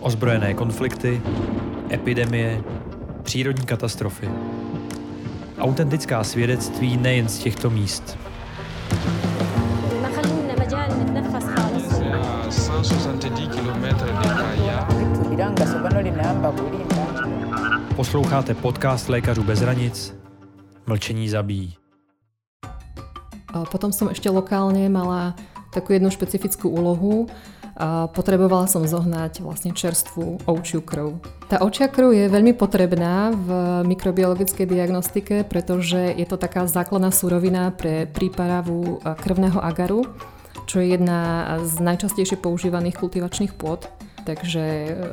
Ozbrojené konflikty, epidemie, přírodní katastrofy. Autentická svědectví nejen z těchto míst. Posloucháte podcast Lékařů bez hranic Mlčení zabíjí. Potom som ešte lokálne mala takú jednu špecifickú úlohu. Potrebovala som zohnať vlastne čerstvú ovčiu krv. Tá ovčia krv je veľmi potrebná v mikrobiologickej diagnostike, pretože je to taká základná surovina pre prípravu krvného agaru, čo je jedna z najčastejšie používaných kultivačných pôd. Takže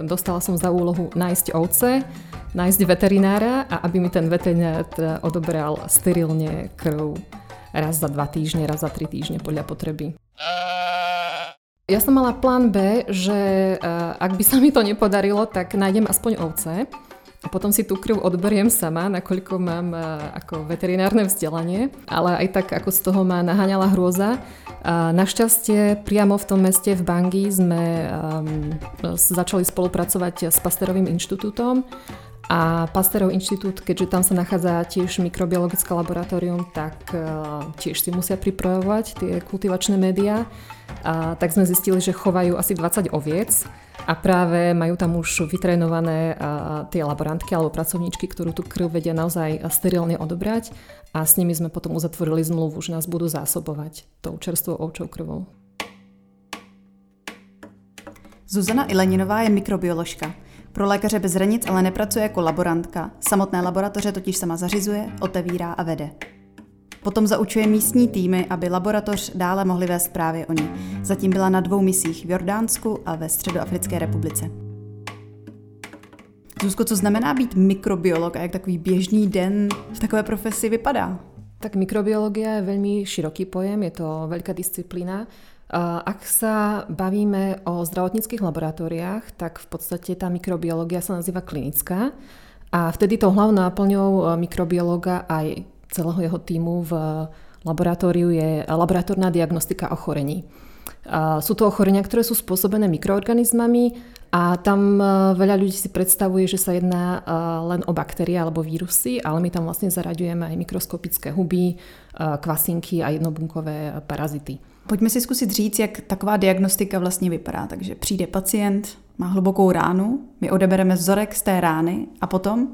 dostala som za úlohu nájsť ovce, nájsť veterinára a aby mi ten veterinár odoberal sterilne krv raz za dva týždne, raz za tri týždne podľa potreby. Ja som mala plán B, že eh, ak by sa mi to nepodarilo, tak nájdem aspoň ovce a potom si tú krv odberiem sama, nakoľko mám eh, ako veterinárne vzdelanie, ale aj tak ako z toho ma naháňala hrôza. Našťastie priamo v tom meste v Bangi sme um, začali spolupracovať s Pasterovým inštitútom a Pasterov inštitút, keďže tam sa nachádza tiež mikrobiologické laboratórium, tak uh, tiež si musia pripravovať tie kultivačné médiá. A tak sme zistili, že chovajú asi 20 oviec a práve majú tam už vytrénované uh, tie laborantky alebo pracovníčky, ktorú tú krv vedia naozaj sterilne odobrať a s nimi sme potom uzatvorili zmluvu, že nás budú zásobovať tou čerstvou ovčou krvou. Zuzana Ileninová je mikrobioložka. Pro lékaře bez hranic ale nepracuje jako laborantka. Samotné laboratoře totiž sama zařizuje, otevírá a vede. Potom zaučuje místní týmy, aby laboratoř dále mohli vést právě oni. Zatím byla na dvou misích v Jordánsku a ve Středoafrické republice. Zuzko, co znamená být mikrobiolog a jak takový běžný den v takové profesi vypadá? Tak mikrobiológia je veľmi široký pojem, je to veľká disciplína. Ak sa bavíme o zdravotníckých laboratóriách, tak v podstate tá mikrobiológia sa nazýva klinická a vtedy tou hlavnou náplňou e, mikrobiológa aj celého jeho týmu v laboratóriu je laboratórna diagnostika ochorení. Sú to ochorenia, ktoré sú spôsobené mikroorganizmami a tam e, veľa ľudí si predstavuje, že sa jedná e, len o baktérie alebo vírusy, ale my tam vlastne zaraďujeme aj mikroskopické huby, kvasinky a jednobunkové parazity. Pojďme si zkusit říct, jak taková diagnostika vlastně vypadá. Takže přijde pacient, má hlubokou ránu, my odebereme vzorek z té rány a potom?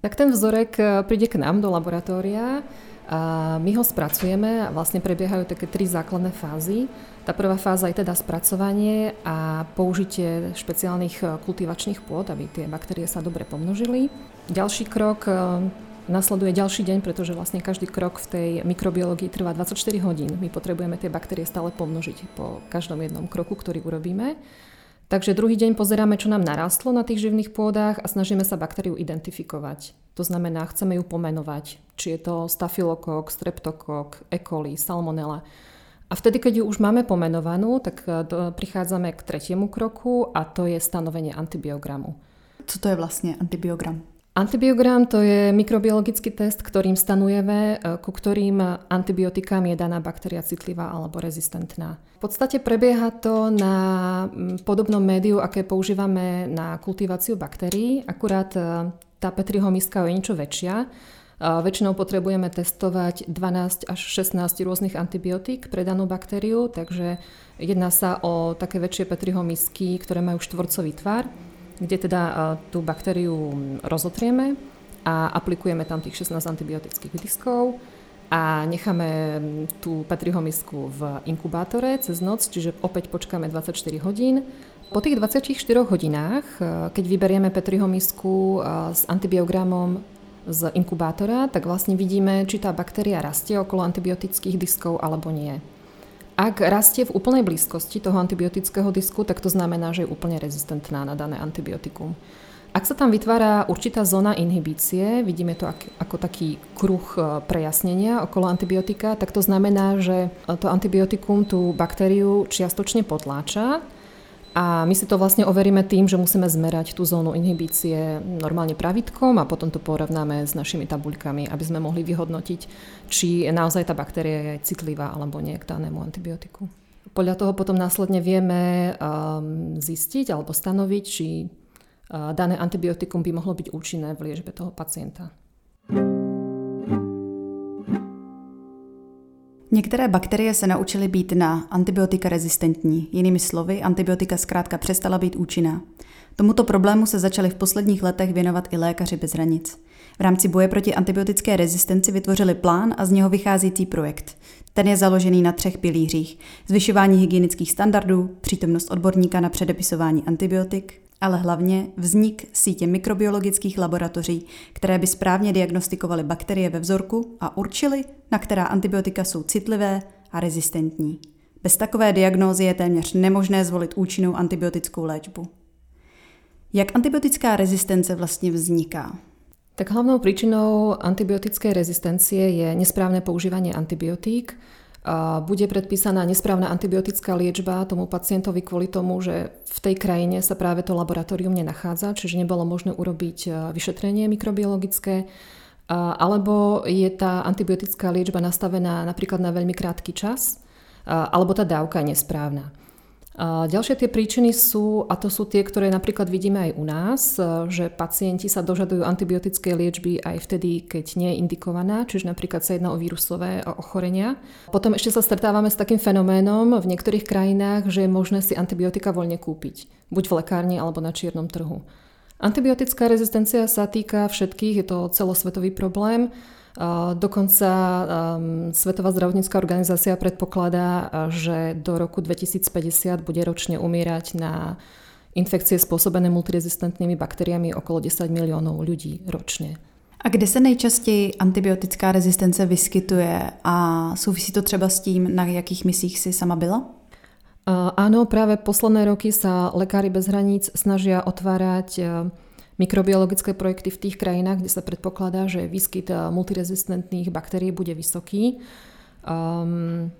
Tak ten vzorek eh, príde k nám do laboratória, a my ho spracujeme a vlastne prebiehajú také tri základné fázy. Tá prvá fáza je teda spracovanie a použitie špeciálnych eh, kultivačných pôd, aby tie baktérie sa dobre pomnožili. Ďalší krok eh, Nasleduje ďalší deň, pretože vlastne každý krok v tej mikrobiológii trvá 24 hodín. My potrebujeme tie baktérie stále pomnožiť po každom jednom kroku, ktorý urobíme. Takže druhý deň pozeráme, čo nám narastlo na tých živných pôdach a snažíme sa baktériu identifikovať. To znamená, chceme ju pomenovať, či je to stafilokok, streptokok, E. coli, salmonella. A vtedy, keď ju už máme pomenovanú, tak e, prichádzame k tretiemu kroku a to je stanovenie antibiogramu. Co to je vlastne antibiogram? Antibiogram to je mikrobiologický test, ktorým stanujeme, e, ku ktorým antibiotikám je daná baktéria citlivá alebo rezistentná. V podstate prebieha to na podobnom médiu, aké používame na kultiváciu baktérií, akurát e, tá Petriho miska je niečo väčšia. E, väčšinou potrebujeme testovať 12 až 16 rôznych antibiotík pre danú baktériu, takže jedná sa o také väčšie Petriho misky, ktoré majú štvorcový tvar kde teda tú baktériu rozotrieme a aplikujeme tam tých 16 antibiotických diskov a necháme tú patrihomisku v inkubátore cez noc, čiže opäť počkáme 24 hodín. Po tých 24 hodinách, keď vyberieme petrihomisku s antibiogramom z inkubátora, tak vlastne vidíme, či tá baktéria rastie okolo antibiotických diskov alebo nie. Ak rastie v úplnej blízkosti toho antibiotického disku, tak to znamená, že je úplne rezistentná na dané antibiotikum. Ak sa tam vytvára určitá zóna inhibície, vidíme to ako taký kruh e, prejasnenia okolo antibiotika, tak to znamená, že to antibiotikum tú baktériu čiastočne potláča a my si to vlastne overíme tým, že musíme zmerať tú zónu inhibície normálne pravítkom a potom to porovnáme s našimi tabuľkami, aby sme mohli vyhodnotiť, či naozaj tá baktéria je citlivá alebo nie k danému antibiotiku. Podľa toho potom následne vieme um, zistiť alebo stanoviť, či uh, dané antibiotikum by mohlo byť účinné v liečbe toho pacienta. Některé bakterie se naučily být na antibiotika rezistentní. Jinými slovy, antibiotika zkrátka přestala být účinná. Tomuto problému se začali v posledních letech věnovat i lékaři bez hranic. V rámci boje proti antibiotické rezistenci vytvořili plán a z něho vycházící projekt. Ten je založený na třech pilířích. Zvyšování hygienických standardů, přítomnost odborníka na předepisování antibiotik, ale hlavně vznik sítě mikrobiologických laboratoří, které by správně diagnostikovaly bakterie ve vzorku a určily, na která antibiotika jsou citlivé a rezistentní. Bez takové diagnózy je téměř nemožné zvolit účinnou antibiotickou léčbu. Jak antibiotická rezistence vlastně vzniká? Tak hlavnou príčinou antibiotickej rezistencie je nesprávne používanie antibiotík. Bude predpísaná nesprávna antibiotická liečba tomu pacientovi kvôli tomu, že v tej krajine sa práve to laboratórium nenachádza, čiže nebolo možné urobiť e, vyšetrenie mikrobiologické, alebo je tá antibiotická liečba nastavená napríklad na veľmi krátky čas, alebo tá dávka je nesprávna. Ďalšie tie príčiny sú, a to sú tie, ktoré napríklad vidíme aj u nás, e, že pacienti sa dožadujú antibiotickej liečby aj vtedy, keď nie je indikovaná, čiže napríklad sa jedná o vírusové ochorenia. Potom ešte sa stretávame s takým fenoménom v niektorých krajinách, že je možné si antibiotika voľne kúpiť, buď v lekárni alebo na čiernom trhu. Antibiotická rezistencia sa týka všetkých, je to celosvetový problém. Dokonca um, Svetová zdravotnícká organizácia predpokladá, že do roku 2050 bude ročne umierať na infekcie spôsobené multirezistentnými baktériami okolo 10 miliónov ľudí ročne. A kde se nejčastěji antibiotická rezistence vyskytuje a souvisí to třeba s tím, na jakých misích si sama byla? Áno, práve posledné roky sa Lekári bez hraníc snažia otvárať mikrobiologické projekty v tých krajinách, kde sa predpokladá, že výskyt eh, multirezistentných baktérií bude vysoký. Um,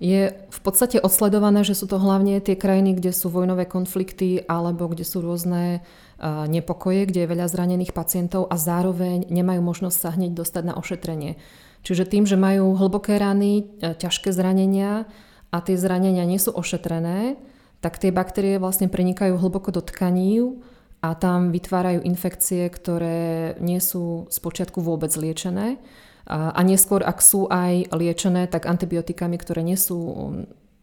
je v podstate odsledované, že sú to hlavne tie krajiny, kde sú vojnové konflikty alebo kde sú rôzne uh, nepokoje, kde je veľa zranených pacientov a zároveň nemajú možnosť sa hneď dostať na ošetrenie. Čiže tým, že majú hlboké rany, uh, ťažké zranenia a tie zranenia nie sú ošetrené, tak tie baktérie vlastne prenikajú hlboko do tkaní a tam vytvárajú infekcie, ktoré nie sú spočiatku vôbec liečené a, neskôr, ak sú aj liečené, tak antibiotikami, ktoré nie sú um,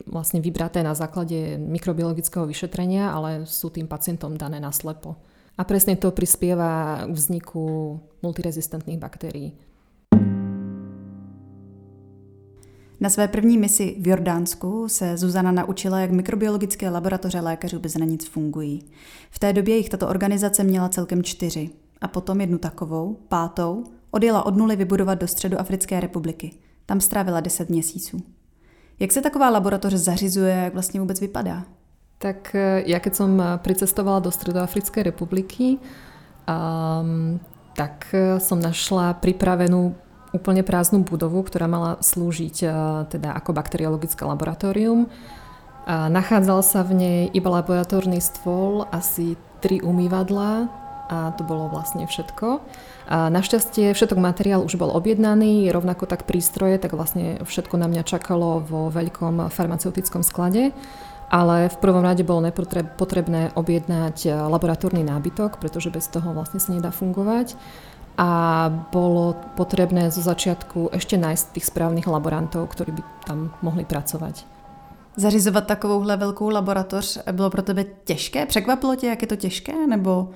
vlastne vybraté na základe mikrobiologického vyšetrenia, ale sú tým pacientom dané na slepo. A presne to prispieva k vzniku multirezistentných baktérií. Na své první misi v Jordánsku se Zuzana naučila, jak mikrobiologické laboratoře lékařů bez hranic fungují. V té době jich tato organizace měla celkem čtyři. A potom jednu takovou, pátou, odjela od nuly vybudovat do Středoafrické republiky. Tam strávila 10 měsíců. Jak se taková laboratoř zařizuje, jak vlastně vůbec vypadá? Tak eh, ja keď som eh, pricestovala do Stredoafrickej republiky, um, tak eh, som našla pripravenú úplne prázdnu budovu, ktorá mala slúžiť e, teda ako bakteriologické laboratórium. A nachádzal sa v nej iba laboratórny stôl, asi tri umývadlá a to bolo vlastne všetko. A našťastie všetok materiál už bol objednaný, rovnako tak prístroje, tak vlastne všetko na mňa čakalo vo veľkom farmaceutickom sklade. Ale v prvom rade bolo potrebné objednať laboratórny nábytok, pretože bez toho vlastne sa nedá fungovať a bolo potrebné zo začiatku ešte nájsť tých správnych laborantov, ktorí by tam mohli pracovať. Zařizovat takovouhle velkou laboratoř bylo pro tebe těžké? Překvapilo tě, jak je to těžké? Nebo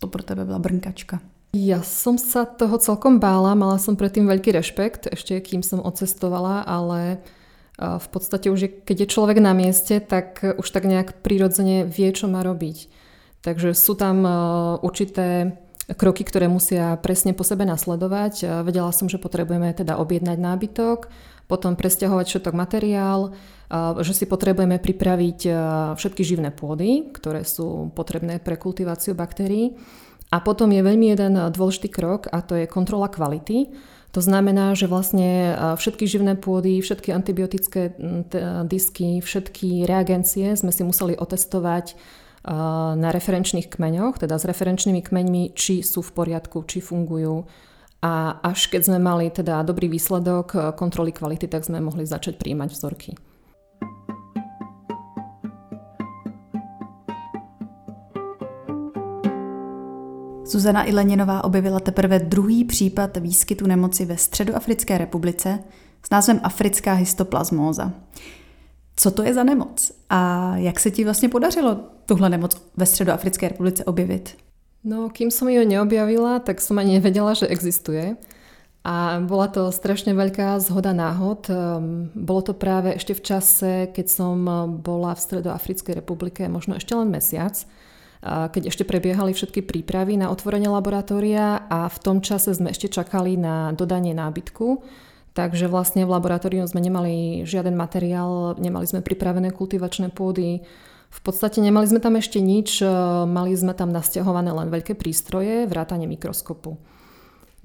to pro tebe byla brnkačka? Ja som sa toho celkom bála, mala som predtým veľký rešpekt, ešte kým som odcestovala, ale v podstate už je, keď je človek na mieste, tak už tak nejak prirodzene vie, čo má robiť. Takže sú tam určité kroky, ktoré musia presne po sebe nasledovať. Vedela som, že potrebujeme teda objednať nábytok, potom presťahovať všetok materiál, že si potrebujeme pripraviť všetky živné pôdy, ktoré sú potrebné pre kultiváciu baktérií. A potom je veľmi jeden dôležitý krok a to je kontrola kvality. To znamená, že vlastne všetky živné pôdy, všetky antibiotické disky, všetky reagencie sme si museli otestovať na referenčných kmeňoch, teda s referenčnými kmeňmi, či sú v poriadku, či fungujú. A až keď sme mali teda dobrý výsledok e, kontroly kvality, tak sme mohli začať príjmať vzorky. Zuzana Ileninová objevila teprve druhý případ výskytu nemoci ve Středoafrické republice s názvem africká histoplasmóza. Co to je za nemoc a jak se ti vlastně podařilo tuhle nemoc ve Středoafrické republice objevit? No, kým som ju neobjavila, tak som ani nevedela, že existuje. A bola to strašne veľká zhoda náhod. Ehm, bolo to práve ešte v čase, keď som bola v Stredoafrickej republike, možno ešte len mesiac, keď ešte prebiehali všetky prípravy na otvorenie laboratória a v tom čase sme ešte čakali na dodanie nábytku. Takže vlastne v laboratóriu sme nemali žiaden materiál, nemali sme pripravené kultivačné pôdy, v podstate nemali sme tam ešte nič, mali sme tam nasťahované len veľké prístroje, vrátane mikroskopu.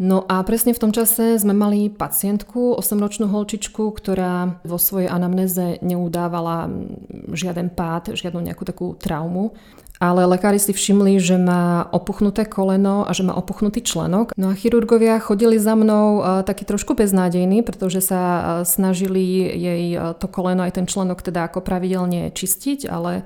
No a presne v tom čase sme mali pacientku, 8-ročnú holčičku, ktorá vo svojej anamnéze neudávala žiaden pád, žiadnu nejakú takú traumu. Ale lekári si všimli, že má opuchnuté koleno a že má opuchnutý členok. No a chirurgovia chodili za mnou taký trošku beznádejný, pretože sa snažili jej to koleno aj ten členok teda ako pravidelne čistiť, ale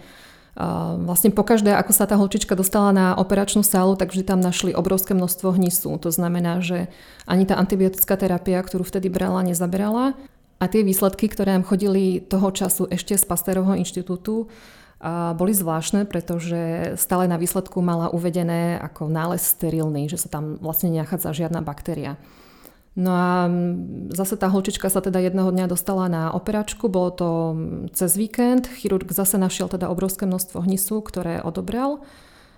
vlastne pokaždé, ako sa tá holčička dostala na operačnú sálu, tak vždy tam našli obrovské množstvo hnisu. To znamená, že ani tá antibiotická terapia, ktorú vtedy brala, nezaberala. A tie výsledky, ktoré nám chodili toho času ešte z Pasterovho inštitútu, boli zvláštne, pretože stále na výsledku mala uvedené ako nález sterilný, že sa tam vlastne nenachádza žiadna baktéria. No a zase tá holčička sa teda jedného dňa dostala na operačku, bolo to cez víkend, chirurg zase našiel teda obrovské množstvo hnisu, ktoré odobral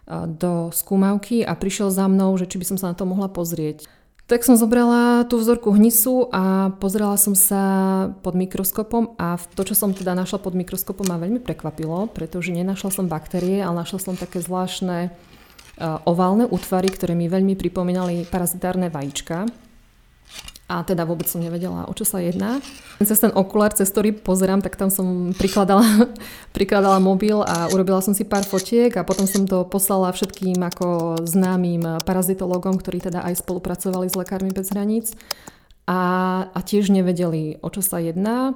do skúmavky a prišiel za mnou, že či by som sa na to mohla pozrieť. Tak som zobrala tú vzorku hnisu a pozrela som sa pod mikroskopom a to, čo som teda našla pod mikroskopom ma veľmi prekvapilo, pretože nenašla som baktérie, ale našla som také zvláštne oválne útvary, ktoré mi veľmi pripomínali parazitárne vajíčka a teda vôbec som nevedela, o čo sa jedná. Cez ten okulár, cez ktorý pozerám, tak tam som prikladala, prikladala mobil a urobila som si pár fotiek a potom som to poslala všetkým ako známym parazitologom, ktorí teda aj spolupracovali s Lekármi bez hraníc a, a tiež nevedeli, o čo sa jedná.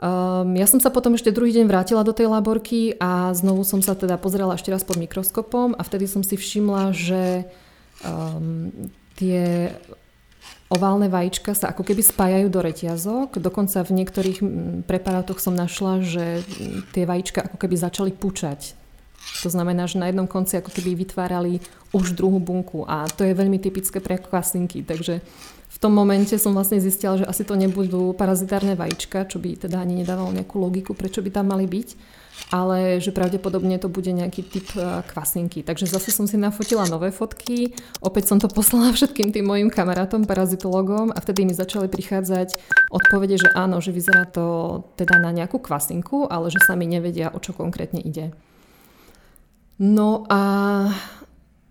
Um, ja som sa potom ešte druhý deň vrátila do tej laborky a znovu som sa teda pozrela ešte raz pod mikroskopom a vtedy som si všimla, že um, tie oválne vajíčka sa ako keby spájajú do reťazok. Dokonca v niektorých preparátoch som našla, že tie vajíčka ako keby začali pučať. To znamená, že na jednom konci ako keby vytvárali už druhú bunku a to je veľmi typické pre kvaslinky. Takže v tom momente som vlastne zistila, že asi to nebudú parazitárne vajíčka, čo by teda ani nedávalo nejakú logiku, prečo by tam mali byť ale že pravdepodobne to bude nejaký typ e, kvasinky. Takže zase som si nafotila nové fotky, opäť som to poslala všetkým tým mojim kamarátom, parazitologom a vtedy mi začali prichádzať odpovede, že áno, že vyzerá to teda na nejakú kvasinku, ale že sami nevedia, o čo konkrétne ide. No a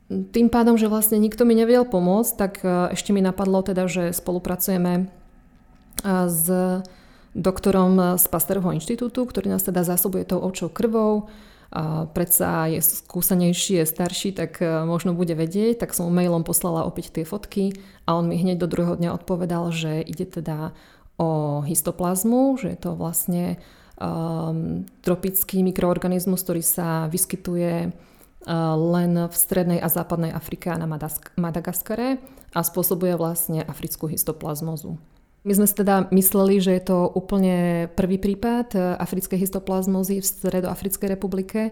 tým pádom, že vlastne nikto mi nevedel pomôcť, tak e, ešte mi napadlo teda, že spolupracujeme e, s doktorom z Pasterovho inštitútu, ktorý nás teda zásobuje tou ovčou krvou. A predsa je skúsenejší, je starší, tak e, možno bude vedieť, tak som mu mailom poslala opäť tie fotky a on mi hneď do druhého dňa odpovedal, že ide teda o histoplazmu, že je to vlastne um, tropický mikroorganizmus, ktorý sa vyskytuje len v strednej a západnej Afrike a na Madagaskare a spôsobuje vlastne africkú histoplazmozu. My sme si teda mysleli, že je to úplne prvý prípad eh, africkej histoplazmózy v Stredoafrickej republike.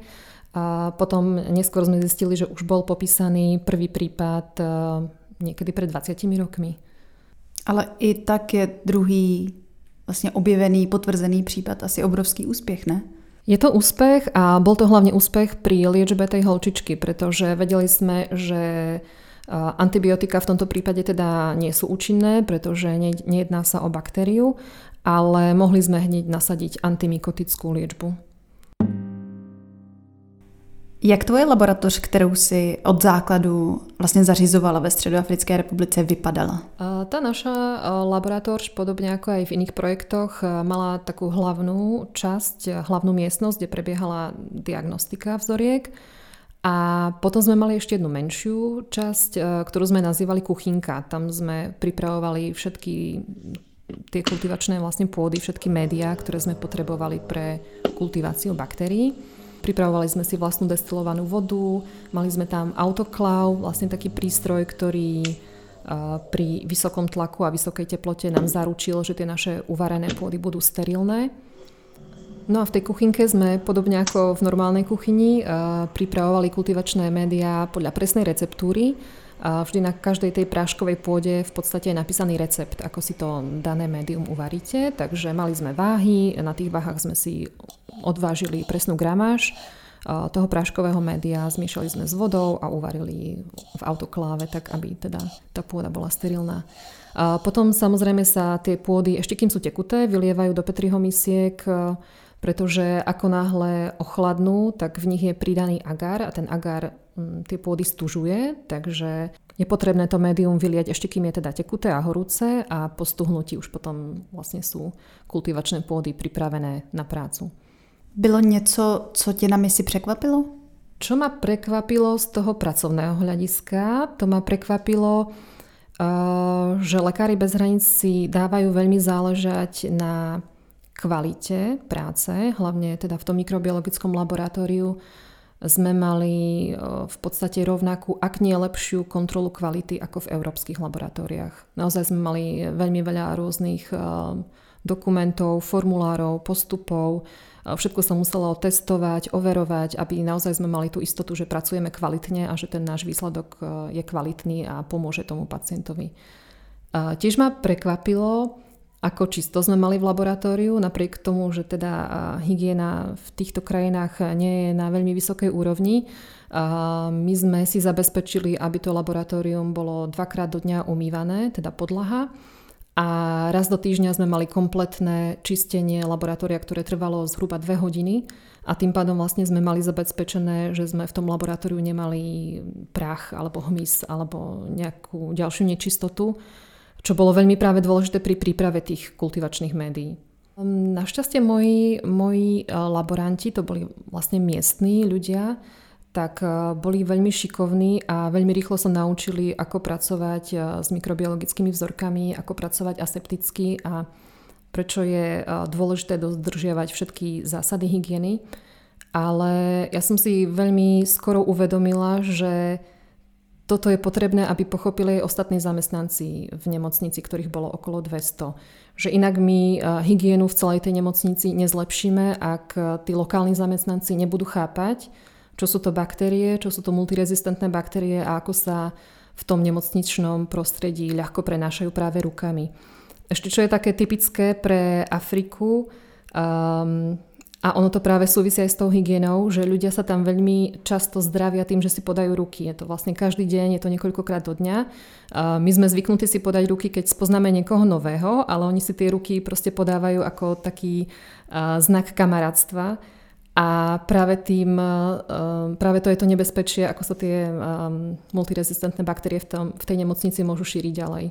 A potom neskôr sme zistili, že už bol popísaný prvý prípad eh, niekedy pred 20 rokmi. Ale i tak je druhý vlastně objevený, potvrzený případ asi obrovský úspěch, ne? Je to úspech a bol to hlavne úspech pri liečbe tej holčičky, pretože vedeli sme, že Antibiotika v tomto prípade teda nie sú účinné, pretože nejedná sa o baktériu, ale mohli sme hneď nasadiť antimikotickú liečbu. Jak tvoje laboratoř, kterou si od základu vlastně zařizovala ve Středoafrické republice, vypadala? Tá naša laboratoř, podobne ako aj v iných projektoch, mala takú hlavnú časť, hlavnú miestnosť, kde prebiehala diagnostika vzoriek a potom sme mali ešte jednu menšiu časť, ktorú sme nazývali kuchynka. Tam sme pripravovali všetky tie kultivačné vlastne pôdy, všetky médiá, ktoré sme potrebovali pre kultiváciu baktérií. Pripravovali sme si vlastnú destilovanú vodu, mali sme tam autoklav, vlastne taký prístroj, ktorý pri vysokom tlaku a vysokej teplote nám zaručil, že tie naše uvarené pôdy budú sterilné. No a v tej kuchynke sme, podobne ako v normálnej kuchyni, pripravovali kultivačné médiá podľa presnej receptúry. Vždy na každej tej práškovej pôde v podstate je napísaný recept, ako si to dané médium uvaríte. Takže mali sme váhy, na tých váhach sme si odvážili presnú gramáž toho práškového média, zmiešali sme s vodou a uvarili v autokláve, tak aby teda tá pôda bola sterilná. A potom samozrejme sa tie pôdy, ešte kým sú tekuté, vylievajú do Petriho misiek, pretože ako náhle ochladnú, tak v nich je pridaný agar a ten agar tie pôdy stužuje, takže je potrebné to médium vylieť ešte kým je teda tekuté a horúce a po stuhnutí už potom vlastne sú kultivačné pôdy pripravené na prácu. Bylo něco, co tě na misi překvapilo? Čo ma prekvapilo z toho pracovného hľadiska? To ma prekvapilo, uh, že Lekári bez hraníc si dávajú veľmi záležať na kvalite práce, hlavne teda v tom mikrobiologickom laboratóriu sme mali v podstate rovnakú, ak nie lepšiu kontrolu kvality ako v európskych laboratóriách. Naozaj sme mali veľmi veľa rôznych dokumentov, formulárov, postupov, Všetko sa muselo testovať, overovať, aby naozaj sme mali tú istotu, že pracujeme kvalitne a že ten náš výsledok je kvalitný a pomôže tomu pacientovi. Tiež ma prekvapilo, ako čisto sme mali v laboratóriu, napriek tomu, že teda hygiena v týchto krajinách nie je na veľmi vysokej úrovni. My sme si zabezpečili, aby to laboratórium bolo dvakrát do dňa umývané, teda podlaha a raz do týždňa sme mali kompletné čistenie laboratória, ktoré trvalo zhruba dve hodiny a tým pádom vlastne sme mali zabezpečené, že sme v tom laboratóriu nemali prach alebo hmyz alebo nejakú ďalšiu nečistotu, čo bolo veľmi práve dôležité pri príprave tých kultivačných médií. Našťastie moji, moji eh, laboranti, to boli vlastne miestní ľudia, tak e, boli veľmi šikovní a veľmi rýchlo sa naučili, ako pracovať e, s mikrobiologickými vzorkami, ako pracovať asepticky a prečo je e, dôležité dodržiavať všetky zásady hygieny. Ale ja som si veľmi skoro uvedomila, že toto je potrebné, aby pochopili aj ostatní zamestnanci v nemocnici, ktorých bolo okolo 200. Že inak my hygienu v celej tej nemocnici nezlepšíme, ak tí lokálni zamestnanci nebudú chápať, čo sú to baktérie, čo sú to multirezistentné baktérie a ako sa v tom nemocničnom prostredí ľahko prenášajú práve rukami. Ešte čo je také typické pre Afriku, um, a ono to práve súvisí aj s tou hygienou, že ľudia sa tam veľmi často zdravia tým, že si podajú ruky. Je to vlastne každý deň, je to niekoľkokrát do dňa. My sme zvyknutí si podať ruky, keď spoznáme niekoho nového, ale oni si tie ruky proste podávajú ako taký znak kamarátstva. A práve tým, práve to je to nebezpečie, ako sa tie multirezistentné baktérie v, tom, v tej nemocnici môžu šíriť ďalej.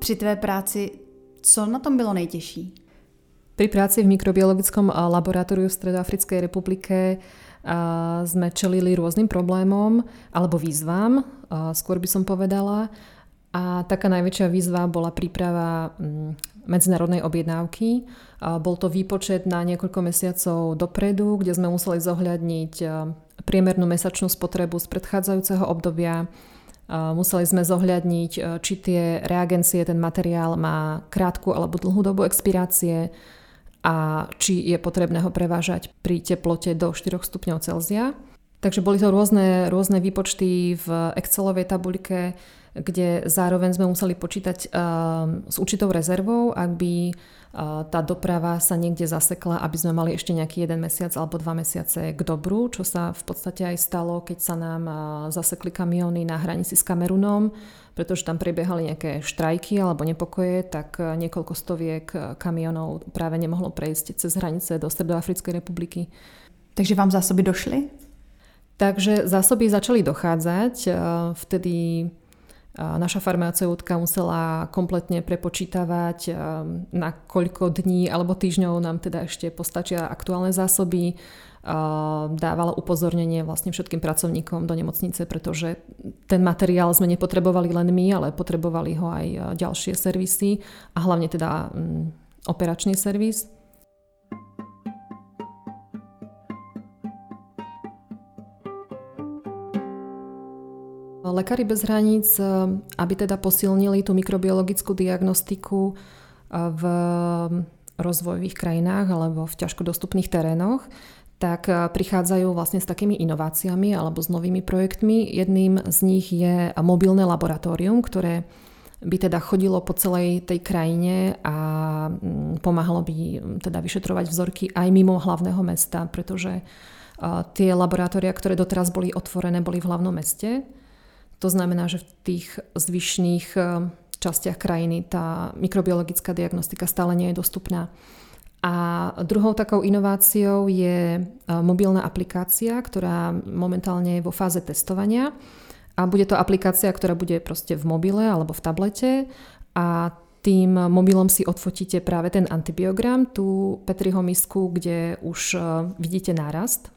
Při tvé práci, co na tom bylo nejtěžší? Pri práci v mikrobiologickom laboratóriu v Stredoafrickej republike sme čelili rôznym problémom alebo výzvam, skôr by som povedala. A taká najväčšia výzva bola príprava medzinárodnej objednávky. Bol to výpočet na niekoľko mesiacov dopredu, kde sme museli zohľadniť priemernú mesačnú spotrebu z predchádzajúceho obdobia. Museli sme zohľadniť, či tie reagencie, ten materiál má krátku alebo dlhú dobu expirácie a či je potrebné ho prevážať pri teplote do 4 stupňov Celzia. Takže boli to rôzne, rôzne výpočty v Excelovej tabuľke, kde zároveň sme museli počítať uh, s určitou rezervou, ak by uh, tá doprava sa niekde zasekla, aby sme mali ešte nejaký jeden mesiac alebo dva mesiace k dobru, čo sa v podstate aj stalo, keď sa nám uh, zasekli kamióny na hranici s Kamerunom, pretože tam prebiehali nejaké štrajky alebo nepokoje, tak niekoľko stoviek kamionov práve nemohlo prejsť cez hranice do Stredoafrickej republiky. Takže vám zásoby došly? Takže zásoby začali dochádzať. Vtedy Naša farmaceutka musela kompletne prepočítavať, na koľko dní alebo týždňov nám teda ešte postačia aktuálne zásoby. Dávala upozornenie vlastne všetkým pracovníkom do nemocnice, pretože ten materiál sme nepotrebovali len my, ale potrebovali ho aj ďalšie servisy a hlavne teda mm, operačný servis. Lekári bez hraníc, aby teda posilnili tú mikrobiologickú diagnostiku v rozvojových krajinách alebo v ťažko dostupných terénoch, tak prichádzajú vlastne s takými inováciami alebo s novými projektmi. Jedným z nich je mobilné laboratórium, ktoré by teda chodilo po celej tej krajine a mm, pomáhalo by teda vyšetrovať vzorky aj mimo hlavného mesta, pretože tie laboratória, ktoré doteraz boli otvorené, boli v hlavnom meste. To znamená, že v tých zvyšných častiach krajiny tá mikrobiologická diagnostika stále nie je dostupná. A druhou takou inováciou je mobilná aplikácia, ktorá momentálne je vo fáze testovania. A bude to aplikácia, ktorá bude proste v mobile alebo v tablete. A tým mobilom si odfotíte práve ten antibiogram, tú Petriho misku, kde už e, vidíte nárast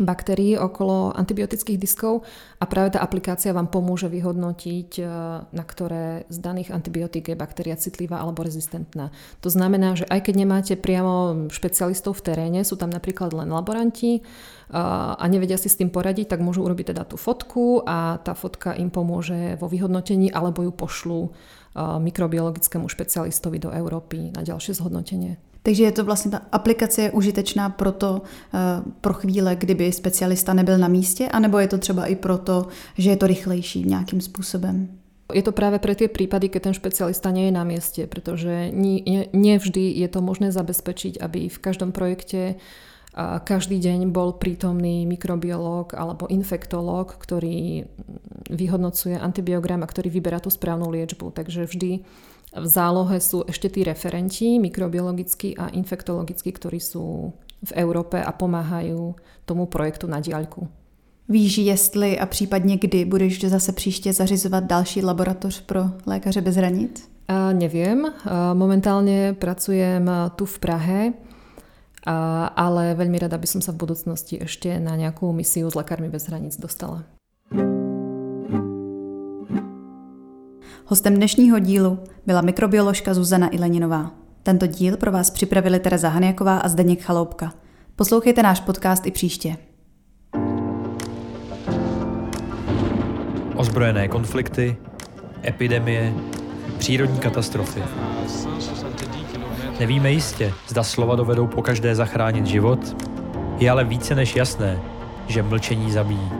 baktérií okolo antibiotických diskov a práve tá aplikácia vám pomôže vyhodnotiť, e, na ktoré z daných antibiotík je baktéria citlivá alebo rezistentná. To znamená, že aj keď nemáte priamo špecialistov v teréne, sú tam napríklad len laboranti, a nevedia si s tým poradiť, tak môžu urobiť teda tú fotku a tá fotka im pomôže vo vyhodnotení alebo ju pošlú mikrobiologickému špecialistovi do Európy na ďalšie zhodnotenie. Takže je to vlastně ta aplikace užitečná pro to, pro chvíle, kdyby specialista nebyl na místě, anebo je to třeba i proto, že je to rychlejší nějakým způsobem? Je to práve pre tie prípady, keď ten špecialista nie je na mieste, pretože nie, nie vždy je to možné zabezpečiť, aby v každom projekte každý deň bol prítomný mikrobiológ alebo infektológ, ktorý vyhodnocuje antibiogram a ktorý vyberá tú správnu liečbu. Takže vždy v zálohe sú ešte tí referenti mikrobiologickí a infektologickí, ktorí sú v Európe a pomáhajú tomu projektu na diaľku. Víš, jestli a případně kdy budeš zase příště zařizovat další laboratoř pro lékaře bez hranic? A neviem. Momentálne pracujem tu v Prahe ale veľmi rada by som sa v budúcnosti ešte na nejakú misiu s Lekármi bez hraníc dostala. Hostem dnešního dílu byla mikrobioložka Zuzana Ileninová. Tento díl pro vás připravili Tereza Haniaková a Zdeněk Chaloupka. Poslouchejte náš podcast i příště. Ozbrojené konflikty, epidemie, přírodní katastrofy. Nevíme jistě, zda slova dovedou po každé zachránit život, je ale více než jasné, že mlčení zabíjí.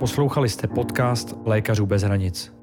Poslouchali jste podcast Lékařů bez hranic.